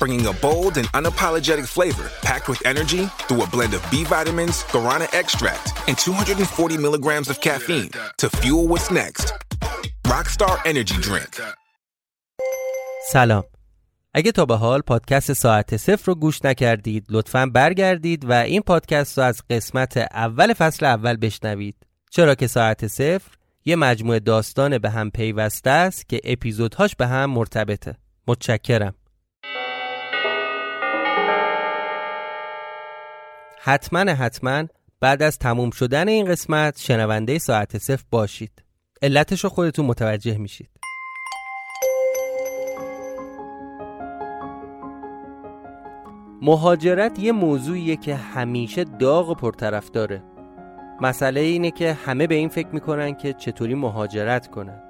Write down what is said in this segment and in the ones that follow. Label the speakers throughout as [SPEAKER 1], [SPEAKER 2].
[SPEAKER 1] bringing a bold and unapologetic flavor packed with energy through a blend of B vitamins, guarana extract, and 240 milligrams of caffeine to fuel what's next. Rockstar Energy Drink.
[SPEAKER 2] سلام اگه تا به حال پادکست ساعت صفر رو گوش نکردید لطفا برگردید و این پادکست رو از قسمت اول فصل اول بشنوید چرا که ساعت صفر یه مجموعه داستان به هم پیوسته است که اپیزودهاش به هم مرتبطه متشکرم حتما حتما بعد از تموم شدن این قسمت شنونده ساعت صفر باشید. علتش رو خودتون متوجه میشید. مهاجرت یه موضوعیه که همیشه داغ و پرطرفداره مسئله اینه که همه به این فکر می‌کنن که چطوری مهاجرت کنن.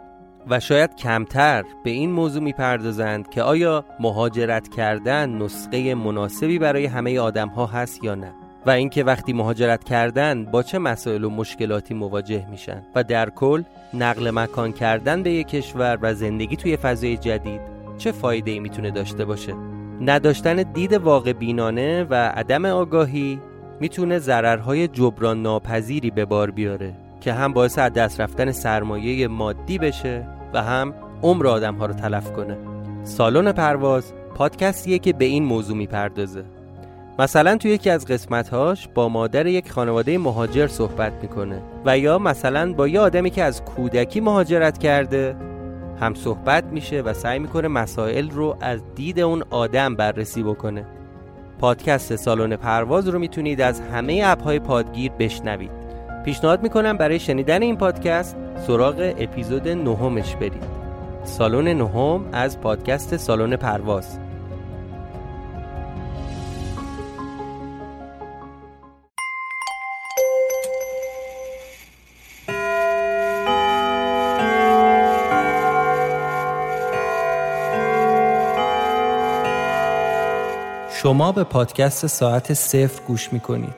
[SPEAKER 2] و شاید کمتر به این موضوع می‌پردازند که آیا مهاجرت کردن نسخه مناسبی برای همه آدم ها هست یا نه. و اینکه وقتی مهاجرت کردن با چه مسائل و مشکلاتی مواجه میشن و در کل نقل مکان کردن به یک کشور و زندگی توی فضای جدید چه فایده ای می‌تونه داشته باشه؟ نداشتن دید واقع بینانه و عدم آگاهی می‌تونه ضررهای جبران ناپذیری به بار بیاره که هم باعث از دست رفتن سرمایه مادی بشه و هم عمر آدم ها رو تلف کنه. سالن پرواز پادکستیه که به این موضوع می‌پردازه. مثلا توی یکی از قسمتهاش با مادر یک خانواده مهاجر صحبت می‌کنه و یا مثلا با یه آدمی که از کودکی مهاجرت کرده هم صحبت میشه و سعی می‌کنه مسائل رو از دید اون آدم بررسی بکنه. پادکست سالن پرواز رو می‌تونید از همه اپهای پادگیر بشنوید. پیشنهاد می‌کنم برای شنیدن این پادکست سراغ اپیزود نهمش برید. سالن نهم از پادکست سالن پرواز. شما به پادکست ساعت صفر گوش می‌کنید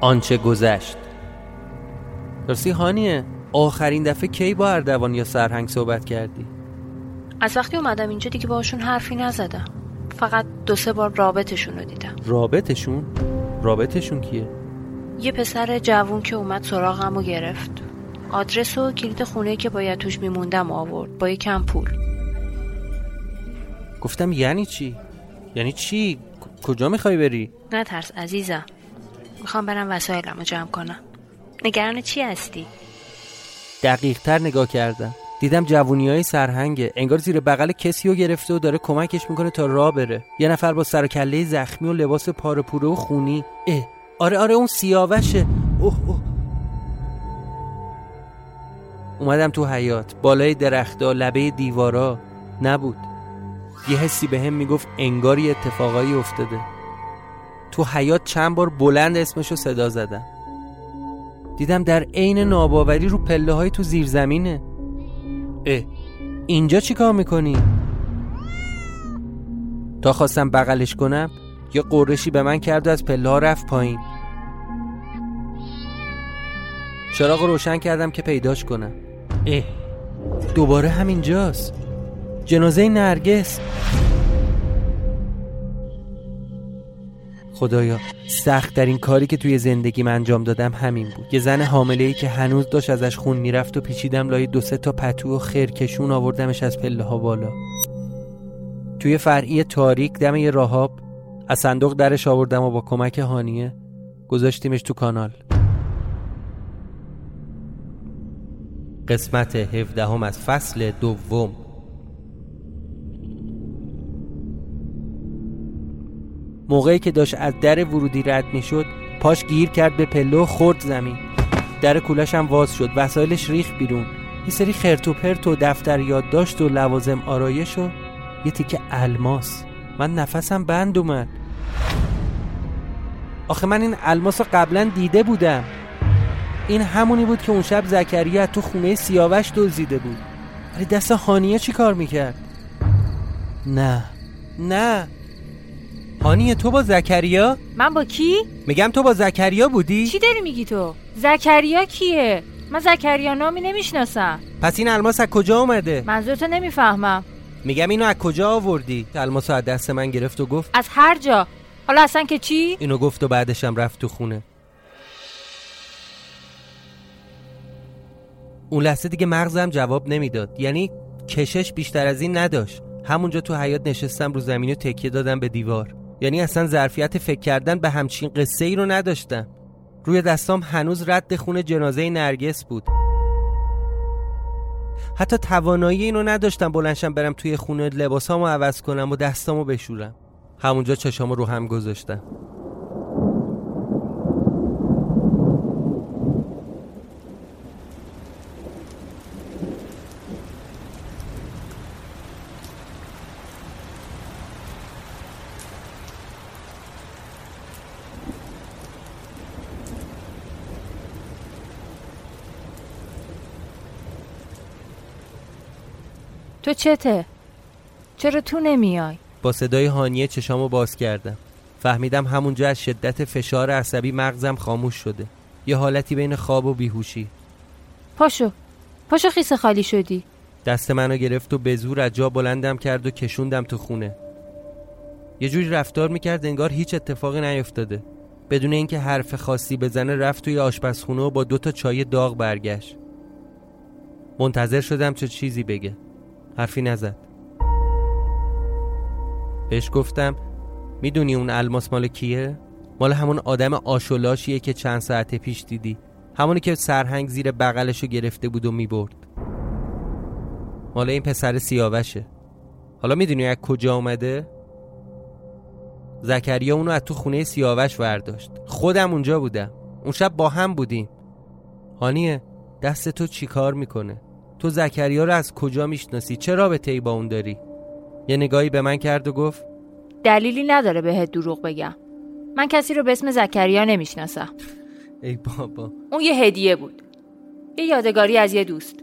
[SPEAKER 2] آنچه گذشت راستی هانیه آخرین دفعه کی با اردوان یا سرهنگ صحبت کردی؟
[SPEAKER 3] از وقتی اومدم اینجا دیگه باشون حرفی نزدم فقط دو سه بار رابطشون رو دیدم
[SPEAKER 2] رابطشون؟ رابطشون کیه؟
[SPEAKER 3] یه پسر جوون که اومد سراغم و گرفت آدرس و کلید خونه که باید توش میموندم آورد با یه کم پول
[SPEAKER 2] گفتم یعنی چی؟ یعنی چی؟ کجا می‌خوای بری؟
[SPEAKER 3] نترس عزیزم می‌خوام برم وسایلم رو جمع کنم نگران چی هستی؟
[SPEAKER 2] دقیق تر نگاه کردم دیدم جوونی های سرهنگه انگار زیر بغل کسی رو گرفته و داره کمکش می‌کنه تا راه بره یه نفر با سر و کله زخمی و لباس پاره و خونی اه آره آره اون سیاوشه. اوه اوه. اومدم تو حیات بالای درختا لبه دیوارا نبود. یه حسی به هم می‌گفت انگاری اتفاقایی افتاده. تو حیات چند بار بلند اسمشو صدا زدم. دیدم در عین ناباوری رو پله های تو زیر زمینه. اه اینجا چی کار می‌کنی؟ تا خواستم بغلش کنم یه قرشی به من کرد و از پله ها رفت پایین. چراغ روشن کردم که پیداش کنم. اه دوباره همینجاست. جنازه نرگس. خدایا سخت در این کاری که توی زندگیم انجام دادم همین بود. یه زن حامله ای که هنوز داشت ازش خون می‌رفت و پیچیدم لای دو سه تا پتو و خرکشون آوردمش از پله ها بالا. توی فرعی تاریک دم یه راهاب از صندوق درش آوردم و با کمک هانیه گذاشتیمش تو کانال. قسمت هفدهم از فصل دوم. موقعی که داشت از در ورودی رد می‌شد پاش گیر کرد به پله و خورد زمین. در کولش هم واز شد وسایلش ریخ بیرون. یه سری خرت و پرت و دفتر یادداشت و لوازم آرایش و یه تیکه الماس. من نفسم بند اومد. آخه من این الماس رو قبلا دیده بودم این همونی بود که اون شب زکریا تو خونه سیاوش دزدیده بود ولی دست هانیه چی کار می‌کرد نه نه هانیه تو با زکریا
[SPEAKER 4] من با کی؟
[SPEAKER 2] میگم تو با زکریا بودی؟
[SPEAKER 4] چی داری میگی تو؟ زکریا کیه؟ من زکریا نامی نمی‌شناسم
[SPEAKER 2] پس این الماس از کجا اومده؟
[SPEAKER 4] منظورتو نمی‌فهمم
[SPEAKER 2] میگم اینو از کجا آوردی؟ الماس از دست من گرفت و گفت
[SPEAKER 4] از هر جا حالا اصلا که چی؟
[SPEAKER 2] اینو گفت و بعدشم رفت تو خونه. اون لحظه دیگه مغزم جواب نمی‌داد. یعنی کشش بیشتر از این نداشت. همونجا تو حیات نشستم رو زمین و تکیه دادم به دیوار. یعنی اصلا ظرفیت فکر کردن به همچین قصه ای رو نداشتم. روی دستام هنوز رد خون جنازه نرگس بود. حتی توانایی اینو نداشتم بلنشم برم توی خونه لباسامو عوض کنم و دستامو بشورم. همونجا چشامو رو هم گذاشتم
[SPEAKER 4] تو چته؟ چرا تو نمیای؟
[SPEAKER 2] با صدای هانیه چشامو باز کردم. فهمیدم همونجا از شدت فشار عصبی مغزم خاموش شده. یه حالتی بین خواب و بیهوشی.
[SPEAKER 4] پاشو. پاشو خیس خالی شدی.
[SPEAKER 2] دست منو گرفت و به زور از جا بلندم کرد و کشوندم تو خونه. یه جوری رفتار می‌کرد انگار هیچ اتفاقی نیفتاده. بدون اینکه حرف خاصی بزنه رفت توی آشپزخونه و با دو تا چای داغ برگشت. منتظر شدم چه چیزی بگه. حرفی نزد. بهش گفتم می‌دونی اون الماس مال کیه؟ مال همون آدم آشولاشیه که چند ساعت پیش دیدی. همونی که سرهنگ زیر بغلشو گرفته بود و می‌برد. مال این پسر سیاوشه. حالا می‌دونی از کجا اومده؟ زکریا اونو از تو خونه سیاوش ورداشت. خودم اونجا بودم. اون شب با هم بودیم. هانیه دست تو چیکار می‌کنه؟ تو زکریا رو از کجا می‌شناسی؟ چه رابطه ای با اون داری؟ یه نگاهی به من کرد و گفت
[SPEAKER 4] دلیلی نداره بهت دروغ بگم. من کسی رو به اسم زکریا نمی‌شناسم.
[SPEAKER 2] ای بابا.
[SPEAKER 4] اون یه هدیه بود. یه یادگاری از یه دوست.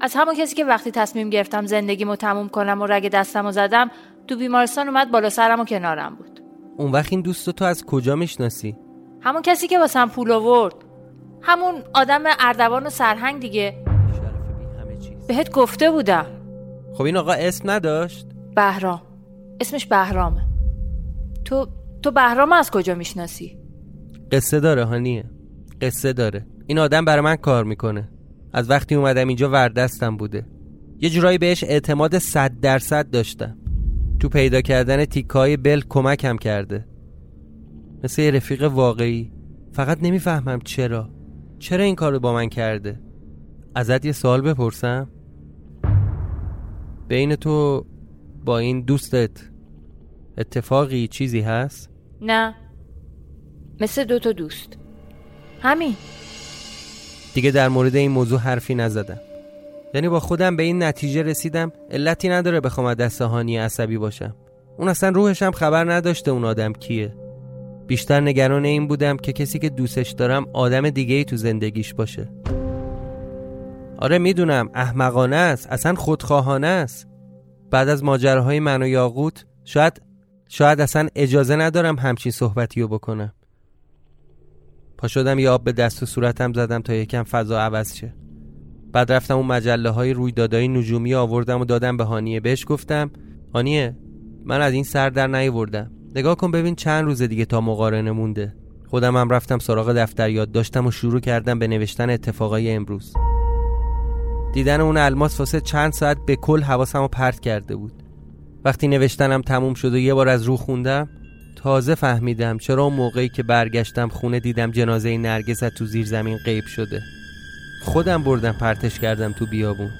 [SPEAKER 4] از همون کسی که وقتی تصمیم گرفتم زندگیمو تموم کنم و رگ دستمو زدم تو بیمارستان اومد بالا سرم و کنارم بود.
[SPEAKER 2] اون وقت این دوست تو از کجا می‌شناسی؟
[SPEAKER 4] همون کسی که واسم پول آورد. همون آدم اردوان و سرهنگ دیگه. بهت گفته بودم.
[SPEAKER 2] خب این آقا اسم نداشت؟
[SPEAKER 4] بهرام. اسمش بهرامه. تو تو بهرام از کجا می‌شناسی؟
[SPEAKER 2] قصه داره هانیه. قصه داره. این آدم برای من کار می‌کنه. از وقتی اومدم اینجا وردستم بوده. یه جورایی بهش اعتماد صد درصد داشتم. تو پیدا کردن تیکای بل کمکم کرده. مثل یه رفیق واقعی. فقط نمی‌فهمم چرا. چرا این کارو با من کرده؟ ازت یه سوال بپرسم. بین تو با این دوستت اتفاقی چیزی هست؟
[SPEAKER 4] نه. مثل دو تا دوست. همین.
[SPEAKER 2] دیگه در مورد این موضوع حرفی نزدم. یعنی با خودم به این نتیجه رسیدم علتی نداره بخوام از دست هانی عصبی باشم. اون اصلا روحش هم خبر نداشته اون آدم کیه. بیشتر نگران این بودم که کسی که دوستش دارم آدم دیگه ای تو زندگیش باشه. آره می‌دونم احمقانه است اصلا خودخواهانه است. بعد از ماجراهای من و یاقوت شاید شاید اصلا اجازه ندارم همچین صحبتی رو بکنم. پا شدم یه آب به دست و صورتم زدم تا یکم فضا عوض شه. بعد رفتم اون مجله های رویدادهای نجومی آوردم و دادم به هانیه. بهش گفتم هانیه من از این سر در نیاوردم. نگاه کن ببین چند روز دیگه تا مقارنه مونده. خودم هم رفتم سراغ دفتر یاد داشتم و شروع کردم به نوشتن اتفاقای امروز. دیدن اون الماس واسه چند ساعت به کل حواسمو پرت کرده بود. وقتی نوشتنم تموم شد و یه بار از رو خوندم تازه فهمیدم چرا اون موقعی که برگشتم خونه دیدم جنازه نرگس تو زیر زمین غیب شده. خودم بردم پرتش کردم تو بیابون.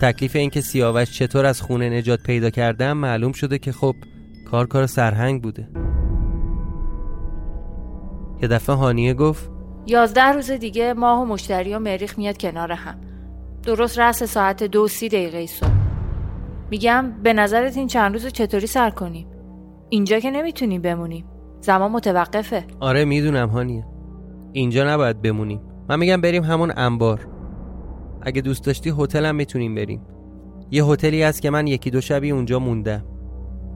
[SPEAKER 2] تکلیف اینکه سیاوش چطور از خونه نجات پیدا کردم معلوم شده که خب کار کار سرهنگ بوده. یه دفعه هانیه گفت
[SPEAKER 4] یازده روز دیگه ماه و مشتری و مریخ میاد کنار هم. درست رس ساعت دو سی دقیقه صبح. میگم به نظرت این چند روز چطوری سر کنیم؟ اینجا که نمی‌تونیم بمونیم. زمان متوقفه.
[SPEAKER 2] آره می‌دونم هانیه. اینجا نباید بمونیم. من میگم بریم همون انبار. اگه دوست داشتی هتل هم می‌تونیم بریم. یه هتلی هست که من یکی دو شبی اونجا موندم.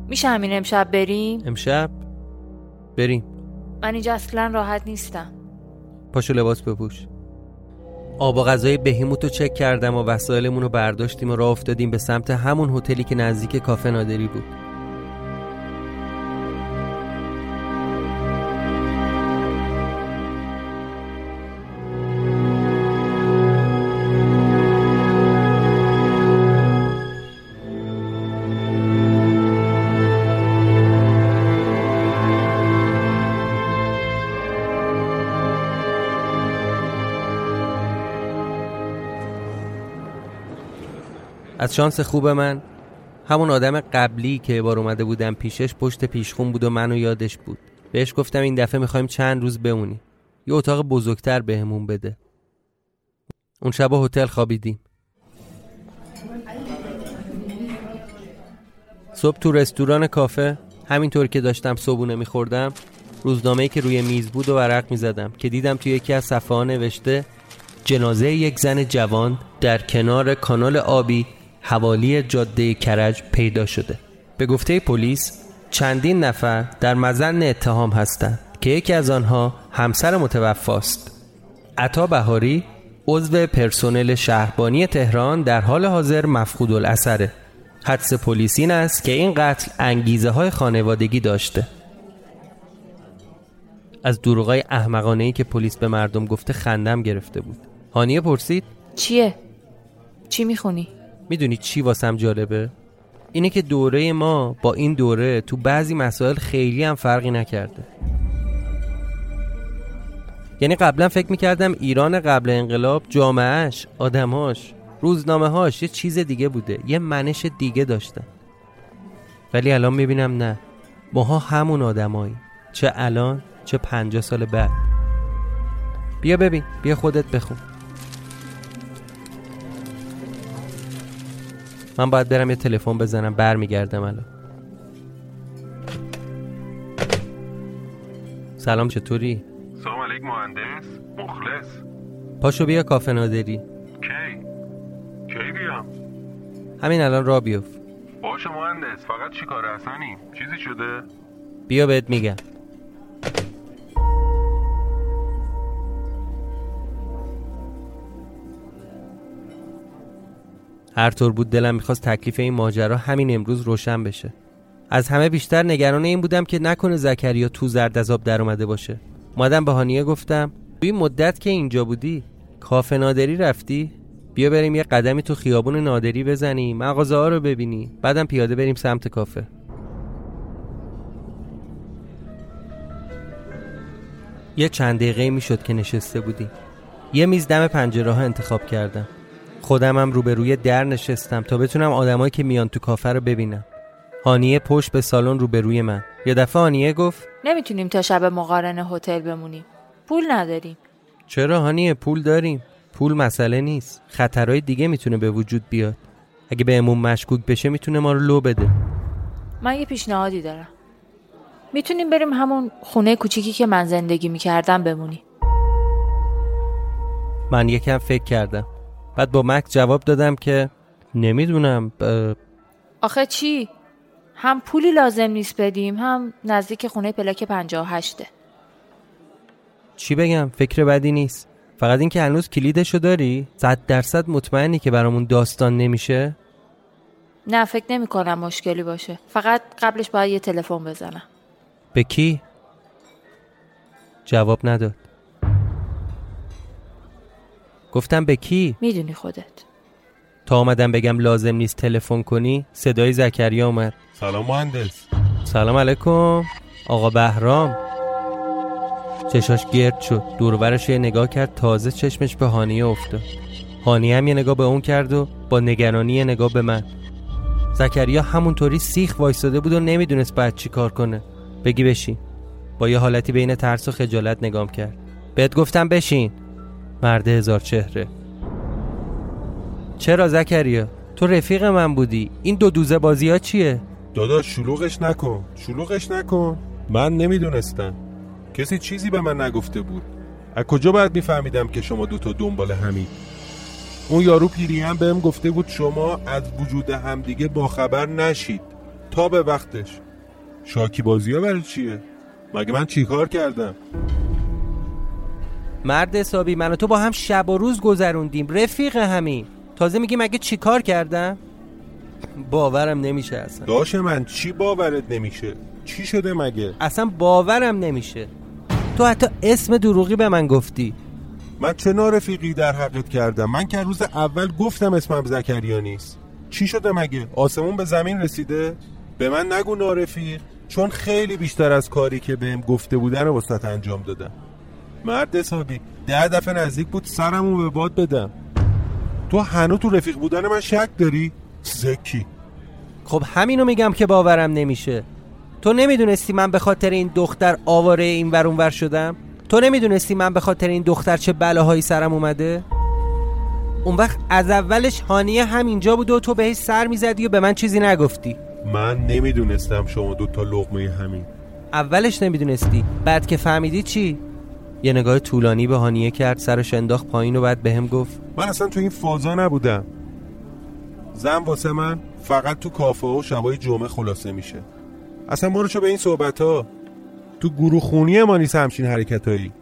[SPEAKER 4] میشه همین امشب بریم؟
[SPEAKER 2] امشب؟ بریم.
[SPEAKER 4] من اینجا اصلا راحت نیستم.
[SPEAKER 2] پاشو لباس بپوش. آب و غذای بهیموت رو چک کردم و وسایلمون رو برداشتیم و راه افتادیم به سمت همون هتلی که نزدیک کافه نادری بود. از شانس خوب من همون آدم قبلی که بار اومده بودم پیشش پشت پیشخون بود و منو یادش بود. بهش گفتم این دفعه می‌خوایم چند روز بمونیم. یه اتاق بزرگتر بهمون بده. اون شب هتل خوابیدیم. صبح تو رستوران کافه همینطور که داشتم صبونه میخوردم روزنامه‌ای که روی میز بود و ورق می‌زدم که دیدم توی یکی از صفحه نوشته جنازه یک زن جوان در کنار کانال آبی حوالی جاده کرج پیدا شده. به گفته پلیس چندین نفر در مزن اتهام هستند که یکی از آنها همسر متوفاست عطا بهاری عضو پرسنل شهربانی تهران در حال حاضر مفقود الاثره. حدس پلیس این است که این قتل انگیزه های خانوادگی داشته. از دروغای احمقانه ای که پلیس به مردم گفته خندم گرفته بود. هانیه پرسید
[SPEAKER 4] چیه؟ چی می‌خونی؟
[SPEAKER 2] می‌دونی چی واسم جالبه؟ اینه که دوره ما با این دوره تو بعضی مسائل خیلی هم فرقی نکرده. یعنی قبلا فکر می‌کردم ایران قبل انقلاب جامعهش آدماش روزنامه هاش یه چیز دیگه بوده یه منش دیگه داشتن. ولی الان می‌بینم نه. ماها همون آدمایی. چه الان چه پنجاه سال بعد. بیا ببین بیا خودت بخون. من باید برم یه تلفن بزنم برمیگردم الان. سلام چطوری؟
[SPEAKER 5] سلام علیک مهندس. مخلص.
[SPEAKER 2] پاشو بیا کافه نادری.
[SPEAKER 5] کی؟ کی بیام؟
[SPEAKER 2] همین الان را بیوف
[SPEAKER 5] باشه مهندس. فقط چی حسنی چیزی شده؟
[SPEAKER 2] بیا بهت میگم. هر طور بود دلم می‌خواست تکلیف این ماجرا همین امروز روشن بشه. از همه بیشتر نگران این بودم که نکنه زکریا تو زرد از آب در اومده باشه. مادم به هانیه گفتم توی مدت که اینجا بودی کافه نادری رفتی؟ بیا بریم یه قدمی تو خیابون نادری بزنی مغازه ها رو ببینی بعدم پیاده بریم سمت کافه. یه چند دقیقه می‌شد که نشسته بودیم. یه میز دم پنجره ها انتخاب کردم. خودمم روبروی در نشستم تا بتونم آدمایی که میان تو کافه رو ببینم. هانیه پشت به سالن روبروی من. یه دفعه هانیه گفت
[SPEAKER 4] نمی‌تونیم تا شب مقارنه هتل بمونیم. پول نداریم.
[SPEAKER 2] چرا هانیه؟ پول داریم. پول مسئله نیست. خطرهای دیگه می‌تونه به وجود بیاد. اگه بهمون مشکوک بشه می‌تونه ما رو لو بده.
[SPEAKER 4] من یه پیشنهادی دارم. می‌تونیم بریم همون خونه کوچیکی که من زندگی می‌کردم بمونی
[SPEAKER 2] من یکم فکر کردم. بعد با مک جواب دادم که نمی‌دونم
[SPEAKER 4] آخه چی؟ هم پولی لازم نیست بدیم هم نزدیک خونه پلاک 58
[SPEAKER 2] چی بگم؟ فکر بدی نیست. فقط اینکه هنوز کلیدشو داری؟ صد درصد مطمئنی که برامون داستان نمیشه؟
[SPEAKER 4] نه فکر نمی کنم مشکلی باشه. فقط قبلش باید یه تلفن بزنم.
[SPEAKER 2] به کی؟ جواب نداد. گفتم به کی؟
[SPEAKER 4] می‌دونی خودت.
[SPEAKER 2] تا آمدم بگم لازم نیست تلفن کنی صدای زکریا اومد.
[SPEAKER 5] سلام مهندس.
[SPEAKER 2] سلام علیکم. آقا بهرام. چشاش گرد شد. دورورش یه نگاه کرد تازه چشمش به هانیه افتاد. هانیه هم یه نگاه به اون کرد و با نگرانی یه نگاه به من. زکریا همونطوری سیخ وایستاده بود و نمی‌دونست باید چی کار کنه. بگی بشین. با یه حالتی بین ترس و خجالت نگام کرد. بهت گفتم بشین. مرد هزار چهره. چرا زکریا؟ تو رفیق من بودی. این دو دوزه بازی ها چیه؟
[SPEAKER 5] داداش شلوغش نکن. شلوغش نکن. من نمی‌دونستم. کسی چیزی به من نگفته بود. از کجا باید میفهمیدم که شما دوتا دنبال همید اون یارو پیری هم بهم گفته بود شما از وجود همدیگه باخبر نشید. تا به وقتش. شاکی بازی ها برای چیه؟ مگه من چیکار کردم؟
[SPEAKER 2] مرد حسابی من و تو با هم شب و روز گذروندیم. رفیق همین. تازه میگی مگه چیکار کردم؟ باورم نمیشه اصلا.
[SPEAKER 5] داش من چی باورت نمیشه؟ چی شده مگه؟
[SPEAKER 2] اصلا باورم نمیشه. تو حتی اسم دروغی به من گفتی.
[SPEAKER 5] من چه نارفیقی در حقت کردم؟ من که روز اول گفتم اسمم زکریا نیست. چی شده مگه؟ آسمون به زمین رسیده؟ به من نگو نارفیق. چون خیلی بیشتر از کاری که بهم گفته بودن رو انجام دادم. مرد حسابی. ده دفعه نزدیک بود سرمو به باد بدم. تو هنو تو رفیق بودن من شک داری؟ زکی.
[SPEAKER 2] خب همینو میگم که باورم نمیشه. تو نمی‌دونستی من به خاطر این دختر آواره این ور ور شدم؟ تو نمی‌دونستی من به خاطر این دختر چه بلاهایی سرم اومده؟ اون وقت از اولش هانیه همینجا بود و تو بهش سر می‌زدی و به من چیزی نگفتی.
[SPEAKER 5] من نمی‌دونستم شما دو تا لغمه همین.
[SPEAKER 2] اولش نمی‌دونستی. بعد که فهمیدی چی؟ یه نگاه طولانی به هانیه کرد سرش انداخت پایین و بعد بهم گفت
[SPEAKER 5] من اصلا تو این فازا نبودم. زن واسه من فقط تو کافه و شبای جمعه خلاصه میشه. اصلا برو به این صحبت ها تو گروه خونی ما نیست همچین حرکت هایی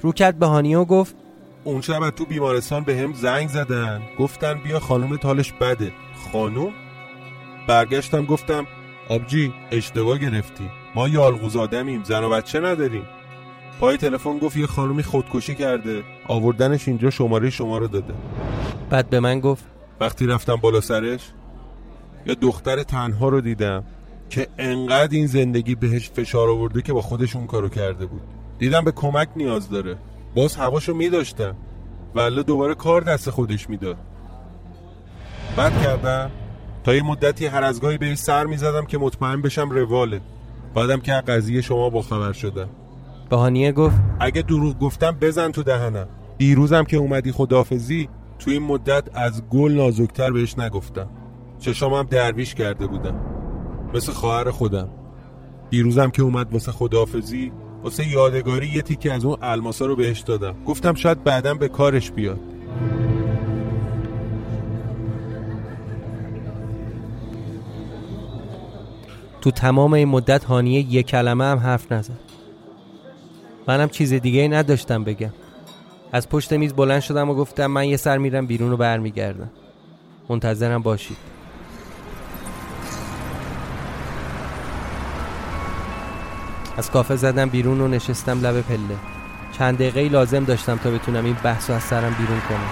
[SPEAKER 2] رو کرد به هانیه و گفت
[SPEAKER 5] اون شب تو بیمارستان به هم زنگ زدن. گفتن بیا خانوم تالش بده. خانوم؟ برگشتم گفتم آبجی اشتباه گرفتی. ما یالغوز آدمیم زن و بچه نداریم. پای تلفن گفت یه خانومی خودکشی کرده. آوردنش اینجا شماره شما رو داده.
[SPEAKER 2] بعد به من گفت
[SPEAKER 5] وقتی رفتم بالا سرش یا دختر تنها رو دیدم که انقدر این زندگی بهش فشار آورده که با خودش اون کارو کرده بود. دیدم به کمک نیاز داره. باز هواشو میداشتم. ولی دوباره کار دست خودش می‌داد. بعد کردم. تا یه مدتی هر از گاهی بهش سر می‌زدم که مطمئن بشم رواله بعدم که قضیه شما با خبر شدم.
[SPEAKER 2] بهانیه گفت
[SPEAKER 5] اگه دروغ گفتم بزن تو دهنم. دیروزم که اومدی خدافزی تو این مدت از گل نازکتر بهش نگفتم. چشامم درویش کرده بودم. مثل خواهر خودم. دیروزم که اومد واسه خدافزی واسه یادگاری یه تیکه از اون الماسا رو بهش دادم. گفتم شاید بعدم به کارش بیاد.
[SPEAKER 2] تو تمام این مدت هانیه یک کلمه هم حرف نزد. منم چیز دیگه ای نداشتم بگم. از پشت میز بلند شدم و گفتم من یه سر میرم بیرون و برمیگردم. منتظرم باشید. از کافه زدم بیرون و نشستم لب پله. چند دقیقه لازم داشتم تا بتونم این بحث از سرم بیرون کنم.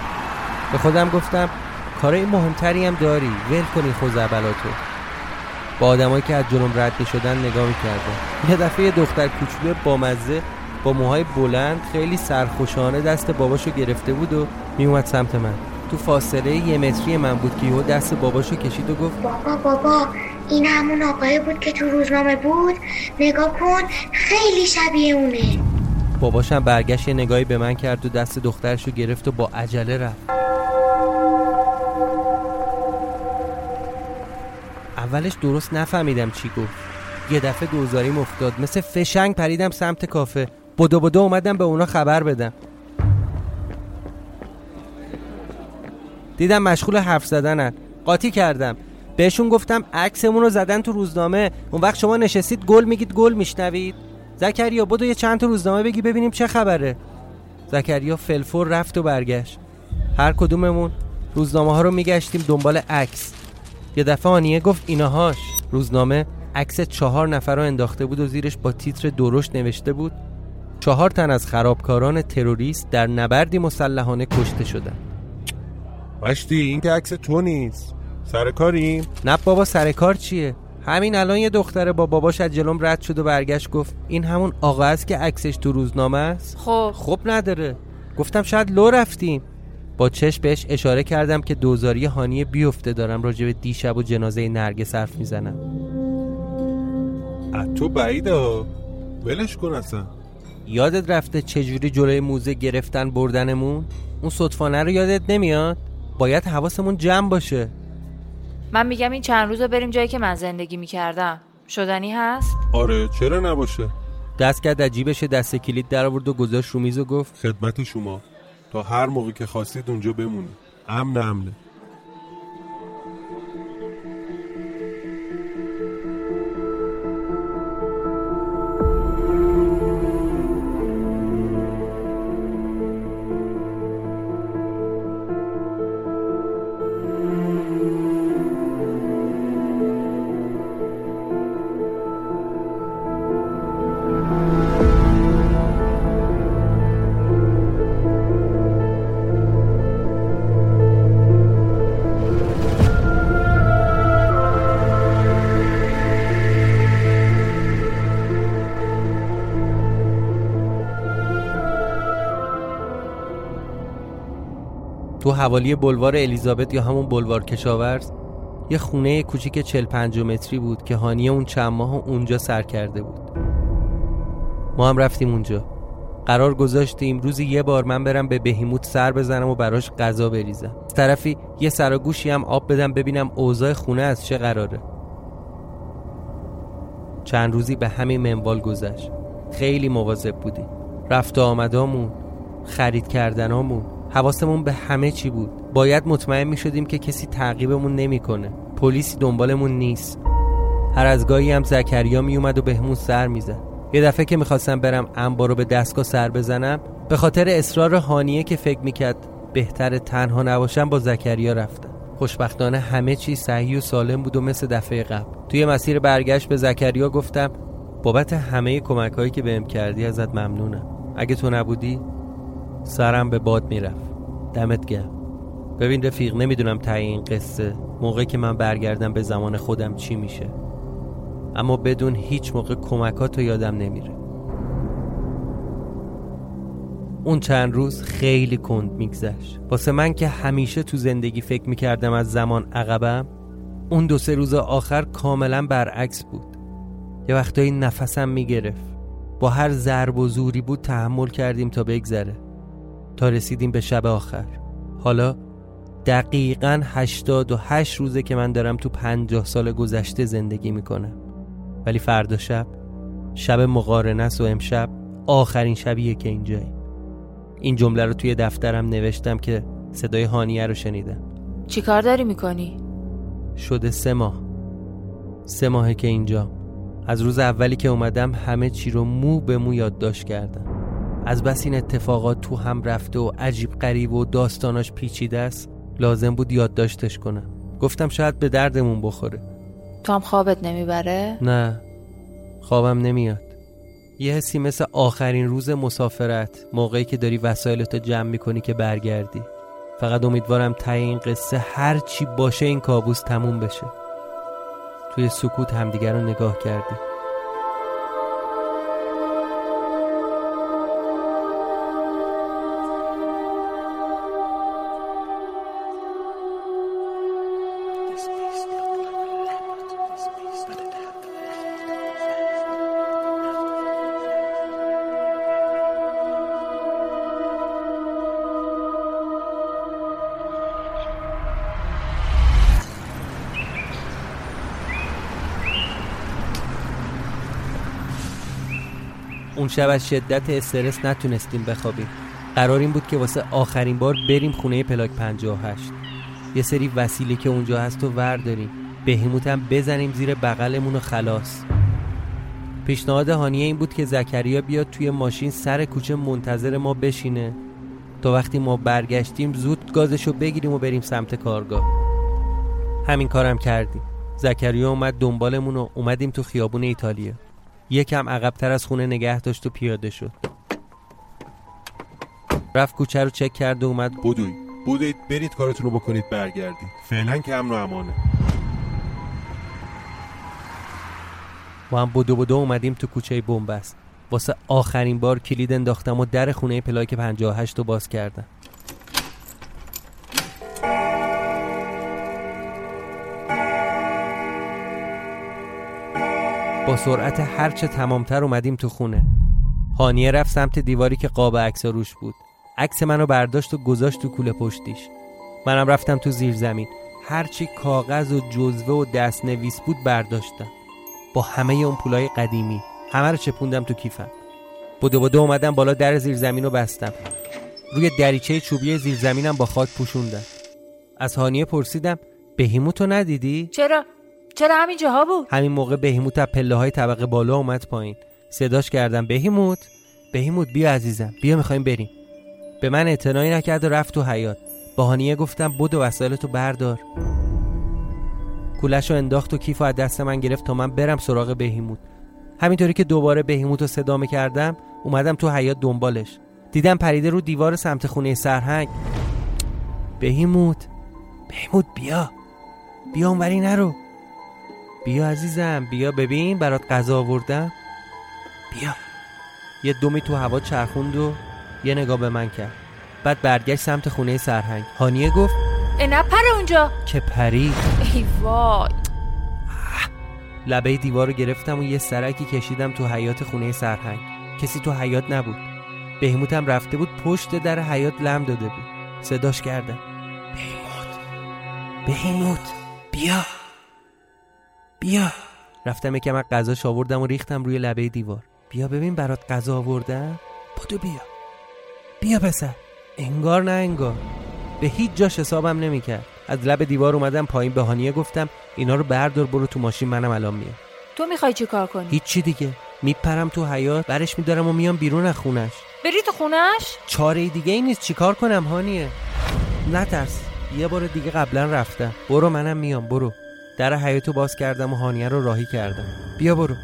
[SPEAKER 2] به خودم گفتم کارای مهمتری هم داری ول کنی خوزعبلاتو با آدمایی که از جلوم رد شدن نگاه می‌کردم. یه دفعه دختر کوچولو با مزه با موهای بلند خیلی سرخوشانه دست باباشو گرفته بود و میومد سمت من. تو فاصله یه متری من بود که یهو دست باباشو کشید و گفت
[SPEAKER 6] بابا بابا این همون آقای بود که تو روزنامه بود؟ نگاه کن خیلی شبیه اونه.
[SPEAKER 2] باباشم برگشت یه نگاهی به من کرد و دست دخترش رو گرفت و با عجله رفت. اولش درست نفهمیدم چی گفت. یه دفعه دوزاریم افتاد. مثل فشنگ پریدم سمت کافه. بدو بدو اومدم به اونا خبر بدم. دیدم مشغول حرف زدنن. قاطی کردم. بهشون گفتم عکسمون رو زدن تو روزنامه. اون وقت شما نشستید گل میگید گل میشنوید. زکریا بدو یه چند تا روزنامه بگی ببینیم چه خبره. زکریا فلفور رفت و برگشت. هر کدوممون روزنامه ها رو میگشتیم دنبال عکس. یه دفعه آنیه گفت ایناهاش. روزنامه عکس چهار نفر رو انداخته بود و زیرش با تیتر درشت نوشته بود. چهار تن از خرابکاران تروریست در نبردی مسلحانه کشته شدن
[SPEAKER 5] مشتی این که عکس تو نیست. سر کاریم.
[SPEAKER 2] نه بابا سر کار چیه؟ همین الان یه دختره با باباش از جلوم رد شد و برگشت گفت این همون آقا است که عکسش تو روزنامه است؟
[SPEAKER 4] خب.
[SPEAKER 2] خب نداره. گفتم شاید لو رفتیم. با چشم بهش اشاره کردم که دوزاری هانی بیفته دارم راجع به دیشب و جنازه نرگس حرف می‌زنم.
[SPEAKER 5] از تو بعیده ها. ولش کن اصلا.
[SPEAKER 2] یادت رفته چجوری جلوی موزه گرفتن بردنمون؟ اون صدفانه رو یادت نمیاد؟ باید حواسمون جمع باشه.
[SPEAKER 4] من میگم این چند روز رو بریم جایی که من زندگی می‌کردم. شدنی هست؟
[SPEAKER 5] آره چرا نباشه؟
[SPEAKER 2] دست کرد از جیبش دست کلید در آورد و گذاشت رو میز و گفت
[SPEAKER 5] خدمت شما. تا هر موقع که خواستید اونجا بمونید. امن امنه
[SPEAKER 2] حوالی بلوار الیزابت یا همون بلوار کشاورز یه خونه کوچیک 40 50 متری بود که هانیه اون چند ماه اونجا سر کرده بود. ما هم رفتیم اونجا. قرار گذاشتیم روزی یه بار من برم به بهیموت سر بزنم و براش غذا بریزم. از طرفی یه سراگوشی هم آب بدم ببینم اوضاع خونه از چه قراره. چند روزی به همین منوال گذشت. خیلی مواظب بودیم. رفت آمدامون خرید کردنامون. حواسمون به همه چی بود. باید مطمئن می شدیم که کسی تعقیبمون نمی‌کنه. پلیسی دنبالمون نیست. هر از گاهی هم زکریا می اومد و بهمون سر می‌زد. یه دفعه که می‌خواستم برم انبار رو به دستگاه سر بزنم به خاطر اصرار هانیه که فکر می‌کرد بهتر تنها نباشم با زکریا رفتم. خوشبختانه همه چی صحیح و سالم بود و مثل دفعه قبل. توی مسیر برگشت به زکریا گفتم بابت همه کمک هایی که بهم کردی ازت ممنونم. اگه تو نبودی سرم به باد می‌رفت. دمت گرم. ببین رفیق نمی‌دونم تا این قصه موقعی که من برگردم به زمان خودم چی میشه. اما بدون هیچ موقع کمکاتو یادم نمیره. اون چند روز خیلی کند میگذشت. واسه من که همیشه تو زندگی فکر می‌کردم از زمان عقبم اون دو سه روز آخر کاملا برعکس بود. یه وقتایی نفسم می‌گرفت. با هر ضرب و زوری بود تحمل کردیم تا بگذره. تا رسیدیم به شب آخر. حالا دقیقا 88 روزه که من دارم تو پنجاه سال گذشته زندگی می‌کنم. ولی فردا شب شب مقارنه و امشب آخرین شبیه که اینجایی این جمله رو توی دفترم نوشتم که صدای هانیه رو شنیدم.
[SPEAKER 4] چی کار داری می‌کنی؟
[SPEAKER 2] شده سه ماه. سه ماهه که اینجا از روز اولی که اومدم همه چی رو مو به مو یادداشت کردم. از بس این اتفاقات تو هم رفته و عجیب قریب و داستاناش پیچیده است لازم بود یادداشتش کنم. گفتم شاید به دردمون بخوره.
[SPEAKER 4] تو هم خوابت نمی‌بره؟
[SPEAKER 2] نه خوابم نمیاد. یه حسی مثل آخرین روز مسافرت موقعی که داری وسایلتو جمع می‌کنی که برگردی. فقط امیدوارم ته این قصه هر چی باشه این کابوس تموم بشه. توی سکوت همدیگر رو نگاه کردی. اون شب از شدت استرس نتونستیم بخوابیم. قرار این بود که واسه آخرین بار بریم خونه پلاک 58 یه سری وسیله که اونجا هست و ورداریم. بهیموت هم بزنیم زیر بغلمون و خلاص. پیشنهاد هانیه این بود که زکریا بیاد توی ماشین سر کوچه منتظر ما بشینه. تا وقتی ما برگشتیم زود گازشو بگیریم و بریم سمت کارگاه. همین کارم کردیم. زکریا اومد دنبالمون و اومدیم تو خیابون ایتالیا. یکم عقبتر از خونه نگه داشت و پیاده شد. رفت کوچه رو چک کرد و اومد.
[SPEAKER 5] بدوی بودید برید کارتون رو بکنید برگردید. فعلا که امن و امانه.
[SPEAKER 2] با هم بدو بدو اومدیم تو کوچه بنبست. واسه آخرین بار کلید انداختم و در خونه پلاک 58 رو باز کردم. با سرعت هرچه تمامتر اومدیم تو خونه. هانیه رفت سمت دیواری که قاب عکس روش بود. عکس منو برداشت و گذاشت تو کوله پشتیش. منم رفتم تو زیر زمین. هرچی کاغذ و جزوه و دست نویس بود برداشتم. با همه اون پولای قدیمی. همه رو چپوندم تو کیفم. بدو بدو اومدم بالا در زیر زمین رو بستم. روی دریچه چوبی زیر زمینم با خاک پوشوندم. از هانیه پرسیدم بهیموتو ندیدی؟
[SPEAKER 4] چرا؟ چرا همین جاها بود؟
[SPEAKER 2] همین موقع بهیموت از پله های طبقه بالا اومد پایین. صداش کردم بهیموت؟ بهیموت بیا عزیزم. بیا می‌خوایم بریم. به من اعتنایی نکرد و رفت تو حیات با هانیه گفتم بدو وسایلتو بردار. کولش رو انداخت و کیف از دست من گرفت تا من برم سراغ بهیموت. همینطوری که دوباره بهیموت رو صدا کردم اومدم تو حیات دنبالش. دیدم پریده رو دیوار سمت خونه سرهنگ. بهیموت بهیموت بیا. بیا اونوری نرو. بیا عزیزم بیا ببین برات غذا آوردم. بیا. یه دومی تو هوا چرخوند و یه نگاه به من کرد. بعد برگشت سمت خونه سرهنگ. هانیه گفت
[SPEAKER 4] نه پر اونجا.
[SPEAKER 2] که پری؟
[SPEAKER 4] ای وای.
[SPEAKER 2] لبه دیوار رو گرفتم و یه سرکی کشیدم تو حیات خونه سرهنگ. کسی تو حیات نبود. بهیموتم رفته بود پشت در حیات لم داده بود. صداش کردم. بهیموت بهیموت بیا. بیا. رفتم یکم از غذاش آوردم و ریختم روی لبه دیوار. بیا ببین برات غذا آوردم. بدو بیا. بیا پسر. انگار نه انگار. به هیچ جاش حسابم نمی‌کرد. از لب دیوار اومدم پایین به هانیه گفتم اینا رو بردار برو تو ماشین منم الان میام.
[SPEAKER 4] تو می‌خوای چی کار کنی؟
[SPEAKER 2] هیچی دیگه. میپرم تو حیات برش میدارم و میام بیرون از خونش.
[SPEAKER 4] بری تو خونش؟
[SPEAKER 2] چاره دیگه ای نیست. چیکار کنم هانیه؟ نترس. یه بار دیگه قبلا رفتم. برو منم میام. برو. در حیاتو باز کردم و هانیه رو راهی کردم. بیا برو.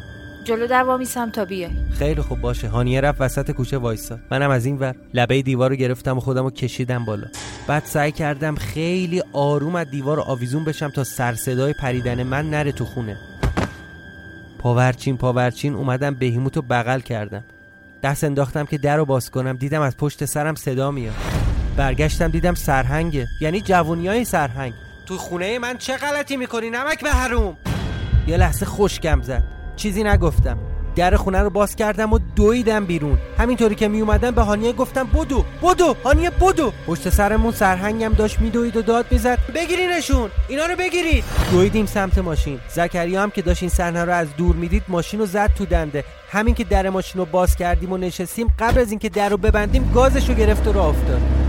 [SPEAKER 4] جلو در وامیسم تا بیای.
[SPEAKER 2] خیلی خوب باشه. هانیه رفت وسط کوچه وایساد منم از این ور لبه دیوار رو گرفتم و خودم رو کشیدم بالا. بعد سعی کردم خیلی آروم از دیوار آویزون بشم تا سر صدای پریدن من نره تو خونه. پاورچین پاورچین اومدم بهیموت رو بغل کردم. دست انداختم که در رو باز کنم. دیدم از پشت سرم صدا میاد. برگشتم دیدم سرهنگه. یعنی جوونیای سرهنگ. تو خونه من چه غلطی می‌کنی نمک به حروم؟ یه لحظه خوشگم زد. چیزی نگفتم. در خونه رو باز کردم و دویدم بیرون. همینطوری که می اومدم به هانیه گفتم بدو بدو هانیه بدو. پشت سرمون سرهنگم داشت میدوید و داد می‌زد. بگیرینشون اینا رو بگیرید. دویدیم سمت ماشین. زکریا هم که داشت این صحنه رو از دور می‌دید ماشین رو زد تو دنده. همین که در ماشین رو باز کردیم و نشستیم قبل از اینکه در رو ببندیم گازش رو گرفت و راه افتاد.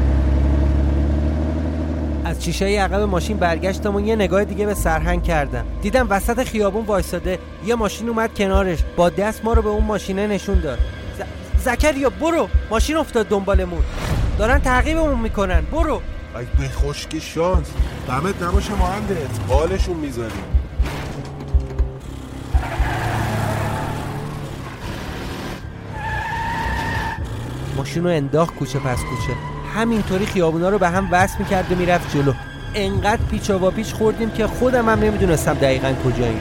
[SPEAKER 2] از چیشه عقب ماشین برگشتم و یه نگاه دیگه به سرهنگ کردم. دیدم وسط خیابون وایساده یه ماشین اومد کنارش. با دست ما رو به اون ماشینه نشون داد. ز... زکریا برو! ماشین افتاد دنبالمون. دارن تعقیبمون می‌کنن. برو!
[SPEAKER 5] ای به خشک شانس. دمت نباشه مهندس. بالشون می‌ذاریم.
[SPEAKER 2] ماشین رو انداخت کوچه پس کوچه. همینطوری خیابونا رو به هم وصل می‌کرد و می‌رفت جلو. انقدر پیچا پیچ خوردیم که خودم هم نمی‌دونستم دقیقا کجاییم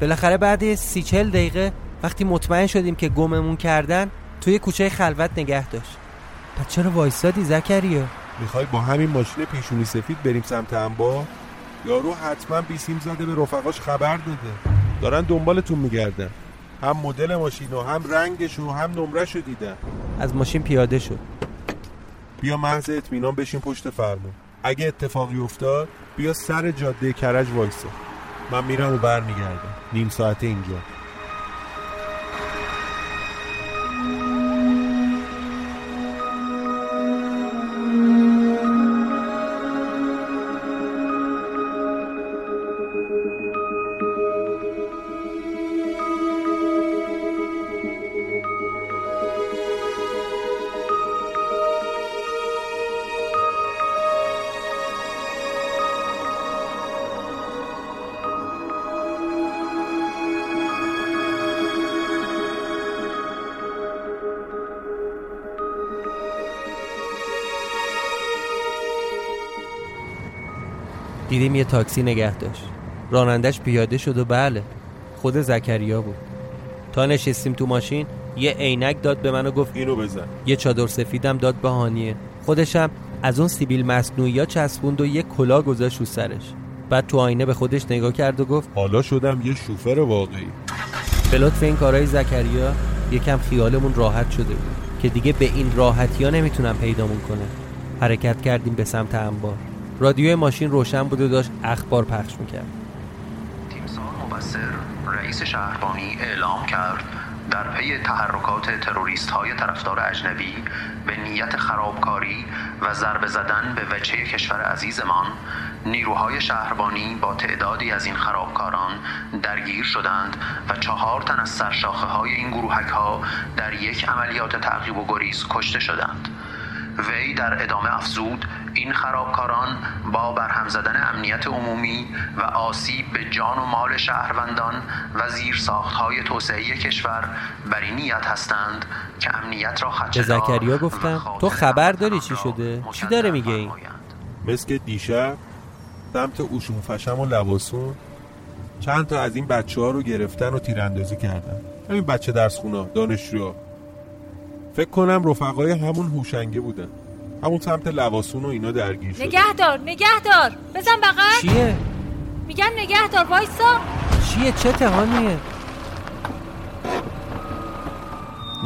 [SPEAKER 2] بالاخره بعد سی چل دقیقه وقتی مطمئن شدیم که گممون کردن توی کوچه خلوت نگه داشت. پس چرا وایستادی زکریا؟
[SPEAKER 5] می‌خوای با همین ماشین پیشونی سفید بریم سمت انبا؟ یارو حتما بیسیم زده به رفقاش خبر داده. دارن دنبالتون میگردن. هم مدل ماشین و هم رنگش و هم نمرش رو دیدن
[SPEAKER 2] از ماشین پیاده شد.
[SPEAKER 5] بیا محض اطمینان بشین پشت فرمون. اگه اتفاقی افتاد بیا سر جاده کرج وایسا. من میرم و برمیگردم. نیم ساعت اینجا.
[SPEAKER 2] دیدیم یه تاکسی نگه داشت. رانندش پیاده شد و بله خود زکریا بود. تا نشستیم تو ماشین یه عینک داد به من و گفت
[SPEAKER 5] اینو بزن.
[SPEAKER 2] یه چادر سفیدم داد به هانیه. خودشم از اون سیبیل مصنوعی ها چسبوند و یه کلا گذاشت رو سرش. بعد تو آینه به خودش نگاه کرد و گفت
[SPEAKER 5] حالا شدم یه شوفر واقعی.
[SPEAKER 2] به لطف این کارهای زکریا یکم خیالمون راحت شده بود که دیگه به این راحتی ها نمی‌تونم پیدامون کنه حرکت کردیم به سمت انبار. رادیو ماشین روشن بود و داشت اخبار پخش می‌کرد.
[SPEAKER 6] تیمسار مبصر رئیس شهربانی اعلام کرد در پی تحرکات تروریست های طرفدار اجنبی به نیت خرابکاری و ضربه زدن به وجه کشور عزیزمان نیروهای شهربانی با تعدادی از این خرابکاران درگیر شدند و چهار تن از سرشاخه های این گروهک ها در یک عملیات تعقیب و گریز کشته شدند. وی در ادامه افزود این خرابکاران با برهم زدن امنیت عمومی و آسیب به جان و مال شهروندان و زیرساختهای توسعه کشور بر این نیت هستند که امنیت را
[SPEAKER 2] به
[SPEAKER 6] خدشه‌دار
[SPEAKER 2] زکریا گفتم تو خبر داری چی شده؟ چی داره میگه این؟
[SPEAKER 5] مثل که دیشب سمت اوشون فشم و لباسون چند تا از این بچه ها رو گرفتن و تیراندازی کردن همین بچه درس خونا دانشجو فکر کنم رفقای همون هوشنگه بودن. همون سمت لواسون و اینا درگیر شدن.
[SPEAKER 4] نگه دار نگه دار بزن بغل.
[SPEAKER 2] چیه؟
[SPEAKER 4] میگم نگه دار وایسا.
[SPEAKER 2] چیه؟ چه تهانیه؟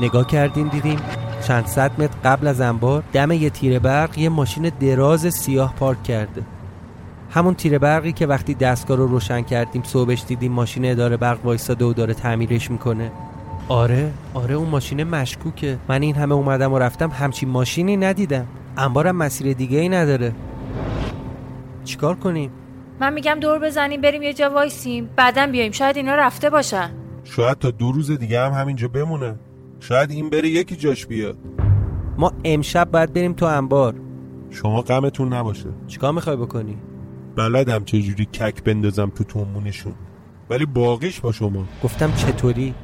[SPEAKER 2] نگاه کردیم دیدیم چند صد متر قبل از انبار دم یه تیر برق یه ماشین دراز سیاه پارک کرده. همون تیر برقی که وقتی دستگاه رو روشن کردیم صبحش دیدیم ماشین اداره برق وایستاده و داره تعمیرش می‌کنه. آره آره اون ماشین مشکوکه. من این همه اومدم و رفتم همچین ماشینی ندیدم. انبارم مسیر دیگه ای نداره. چیکار کنیم؟
[SPEAKER 4] من میگم دور بزنیم بریم یه جا وایسیم. بعدا بیایم. شاید اینا رفته باشن.
[SPEAKER 5] شاید تا دو روز دیگه هم همینجا بمونه. شاید این بره یکی جاش بیاد.
[SPEAKER 2] ما امشب باید بریم تو انبار.
[SPEAKER 5] شما غمتون نباشه.
[SPEAKER 2] چیکار می‌خوای بکنی؟
[SPEAKER 5] بلدم چجوری کک بندازم تو تومونشون ولی باقیش با شما.
[SPEAKER 2] گفتم چطوری؟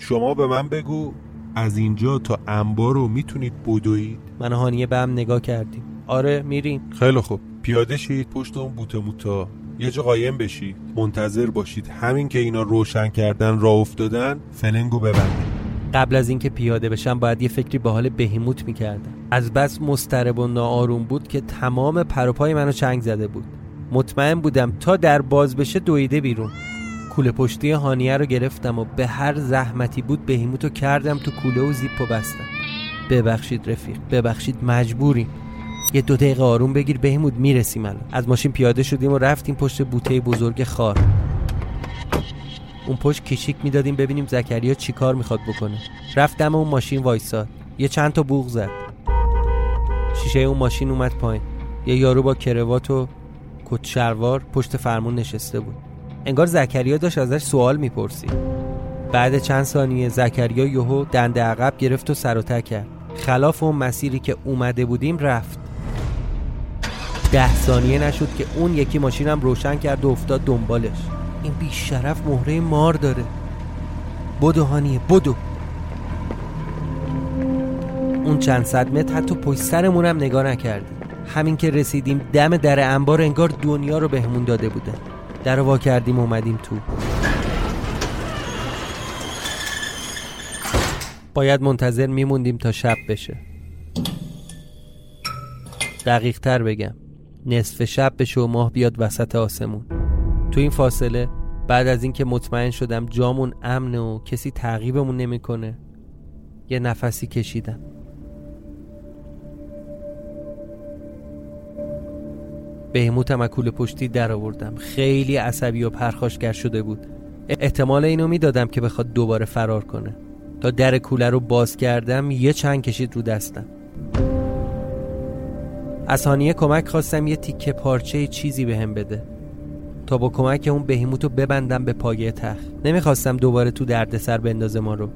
[SPEAKER 5] شما به من بگو از اینجا تا انبار رو می‌تونید بدوید؟
[SPEAKER 2] من و هانیه به هم نگاه کردیم. آره میریم.
[SPEAKER 5] خیلی خوب. پیاده شید پشت اون بوته موتا. یه جا قایم بشید. منتظر باشید. همین که اینا روشن کردن راه افتادن فلنگو ببندید.
[SPEAKER 2] قبل از اینکه پیاده بشم باید یه فکری به حال بهیموت می‌کردم. از بس مضطرب و ناآروم بود که تمام پروپای منو چنگ زده بود. مطمئن بودم تا در باز بشه دویده بیرون. کوله پشتی هانیه رو گرفتم و به هر زحمتی بود بهیموتو کردم تو کوله و زیپ و بستم. ببخشید رفیق ببخشید مجبوریم. یه دو دقیقه آروم بگیر بهیموت می‌رسیم الان. از ماشین پیاده شدیم و رفتیم پشت بوته بزرگ خار. اون پشت کشیک می‌دادیم ببینیم زکریا چی کار می‌خواد بکنه. رفتم اون ماشین وایساد. یه چند تا بوغ زد. شیشه اون ماشین اومد پایین. یه یارو با کروات و کت پشت فرمون نشسته بود. انگار زکریا داشت ازش سوال می‌پرسید بعد چند ثانیه زکریا یهو دنده عقب گرفت و سر و کرد. خلاف اون مسیری که اومده بودیم رفت. ده ثانیه نشد که اون یکی ماشینم روشن کرد و افتاد دنبالش. این بیشرف مهره مار داره. بدو هانیه بدو. اون چند صد متر حتی پشت سرمونم نگاه نکردیم همین که رسیدیم دم در انبار انگار دنیا رو بهمون داده بوده. در وا کردیم اومدیم تو. باید منتظر میموندیم تا شب بشه. دقیق تر بگم نصف شب بشه و ماه بیاد وسط آسمون. تو این فاصله بعد از اینکه مطمئن شدم جامون امنه و کسی تعقیبمون نمی‌کنه یه نفسی کشیدم. بهموتم از کوله پشتی در آوردم خیلی عصبی و پرخاشگر شده بود. احتمال اینو می‌دادم که بخواد دوباره فرار کنه. تا در کوله رو باز کردم یه چند کشید رو دستم. از هانیه کمک خواستم یه تیکه پارچه چیزی به هم بده. تا با کمک اون بهیموت رو ببندم به پایه تخت. نمی‌خواستم دوباره تو دردسر بندازه ما رو.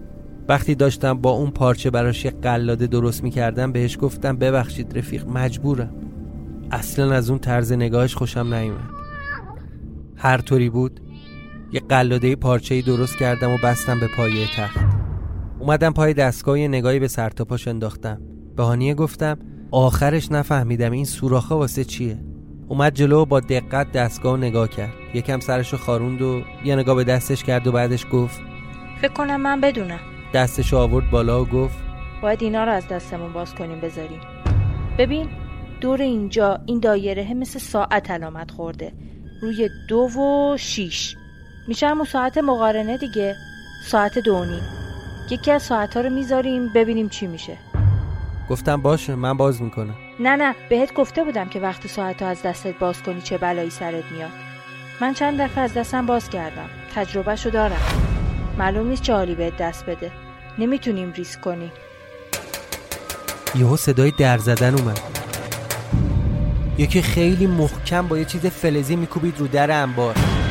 [SPEAKER 2] وقتی داشتم با اون پارچه براش یه قلاده درست می‌کردم بهش گفتم ببخشید رفیق مجبورم. اصلا از اون طرز نگاهش خوشم نیومد. هر طوری بود یه قلاده پارچه درست کردم و بستم به پایه تخت. اومدم پای دستگاه یه نگاهی به سرتاپاش انداختم. به هانیه گفتم آخرش نفهمیدم این سوراخه واسه چیه. اومد جلو و با دقت دستگاه نگاه کرد. یکم سرشو خاروند و یه نگاه به دستش کرد و بعدش گفت
[SPEAKER 4] فکر کنم من بدونم.
[SPEAKER 2] دستشو آورد بالا و گفت
[SPEAKER 4] باید اینا رو از دستمون باز کنیم بذاریم. ببین دور اینجا این دایره مثل ساعت علامت خورده. روی دو و شیش. میشه همون ساعت مقارنه دیگه. ساعت دو نیم. یکی از ساعت ها رو می‌ذاریم ببینیم چی میشه.
[SPEAKER 2] گفتم باشه من باز می‌کنم.
[SPEAKER 4] نه نه بهت گفته بودم که وقتی ساعت از دستت باز کنی چه بلایی سرت میاد. من چند دفعه از دستم باز کردم. تجربهشو دارم. معلوم نیست چه حالی بهت دست بده. نمی‌تونیم ریسک کنیم.
[SPEAKER 2] یهو صدای در زدن اومد. یکی خیلی محکم با یه چیز فلزی میکوبید رو در انبار.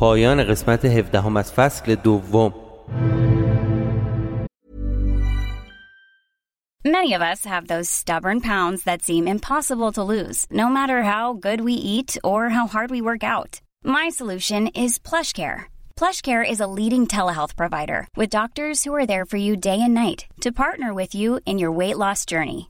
[SPEAKER 2] پایان قسمت 17 از فصل دوم
[SPEAKER 7] Many of us have those stubborn pounds that seem impossible to lose, no matter how good we eat or how hard we work out. My solution is PlushCare. PlushCare is a leading telehealth provider with doctors who are there for you day and night to partner with you in your weight loss journey.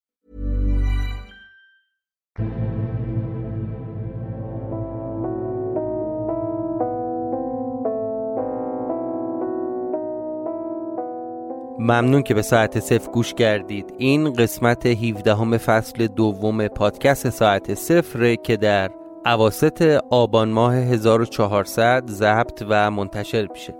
[SPEAKER 2] ممنون که به ساعت صفر گوش کردید. این قسمت 17 همه فصل دوم پادکست ساعت صفر که در عواست آبان ماه 1400 ضبط و منتشر میشه.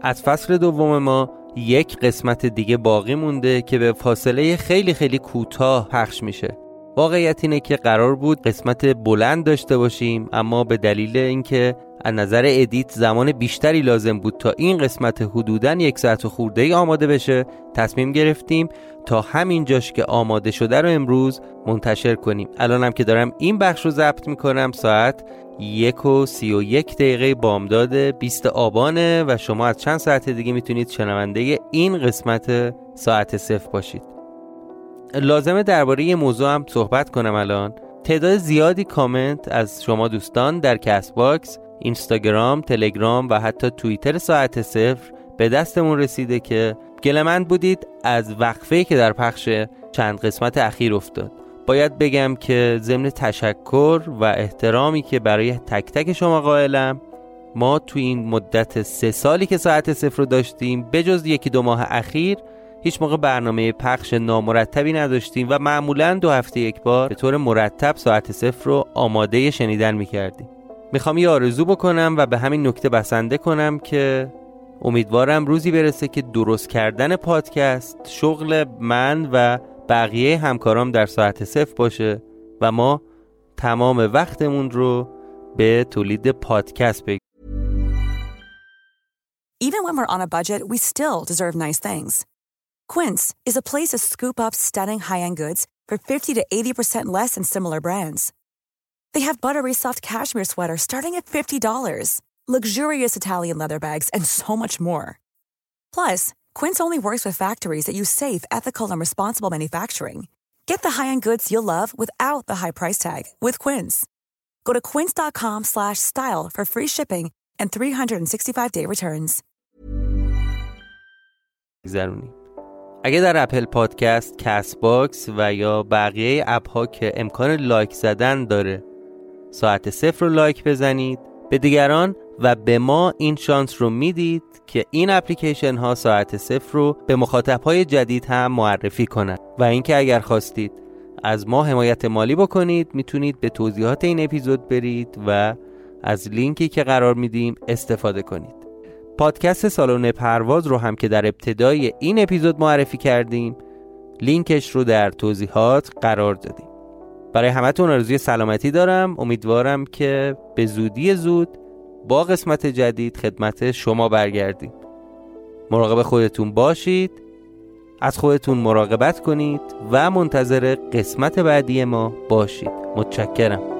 [SPEAKER 2] از فصل دوم ما یک قسمت دیگه باقی مونده که به فاصله خیلی خیلی کوتاه پخش میشه. واقعیت اینه که قرار بود قسمت بلند داشته باشیم اما به دلیل اینکه از نظر ادیت زمان بیشتری لازم بود تا این قسمت حدودا یک ساعت و خورده ای آماده بشه. تصمیم گرفتیم تا همین جاش که آماده شده رو امروز منتشر کنیم. الانم که دارم این بخش رو ضبط می‌کنم ساعت یک و سی و یک دقیقه بامداد 20 آبانه و شما از چند ساعت دیگه می‌تونید شنونده این قسمت ساعت صفر باشید. لازمه درباره یه موضوع هم صحبت کنم الان. تعداد زیادی کامنت از شما دوستان در Castbox اینستاگرام، تلگرام و حتی توییتر ساعت صفر به دستمون رسیده که گلمند بودید از وقفه که در پخش چند قسمت اخیر افتاد. باید بگم که ضمن تشکر و احترامی که برای تک تک شما قائلم ما تو این مدت سه سالی که ساعت صفر رو داشتیم بجز یکی دو ماه اخیر هیچ موقع برنامه پخش نامرتبی نداشتیم و معمولا دو هفته یک بار به طور مرتب ساعت صفر رو آماده شنیدن می‌کردیم. می‌خوام یه آرزو بکنم و به همین نکته بسنده کنم که امیدوارم روزی برسه که درست کردن پادکست شغل من و بقیه همکارام در ساعت صفر باشه و ما تمام وقتمون رو به تولید پادکست بگیریم
[SPEAKER 8] Even when we're on a budget, we still deserve nice things. Quince is a place to scoop up stunning high-end goods for 50 to 80% less than similar brands. They have buttery soft cashmere sweaters starting at $50, luxurious Italian leather bags, and so much more. Plus, Quince only works with factories that use safe, ethical, and responsible manufacturing. Get the high-end goods you'll love without the high price tag with Quince. Go to quince.com/style for free shipping and 365-day returns.
[SPEAKER 2] گذرونیم اگه در اپل پادکست، کست باکس و یا بقیه اپ ها که امکان لایک زدن داره ساعت صفر رو لایک بزنید به دیگران و به ما این شانس رو می‌دید که این اپلیکیشن ها ساعت صفر رو به مخاطب های جدید هم معرفی کنند. و اینکه اگر خواستید از ما حمایت مالی بکنید می‌تونید به توضیحات این اپیزود برید و از لینکی که قرار میدیم استفاده کنید. پادکست سالن پرواز رو هم که در ابتدای این اپیزود معرفی کردیم لینکش رو در توضیحات قرار دادیم. برای همتون آرزوی سلامتی دارم. امیدوارم که به زودی زود با قسمت جدید خدمت شما برگردیم. مراقب خودتون باشید از خودتون مراقبت کنید و منتظر قسمت بعدی ما باشید. متشکرم.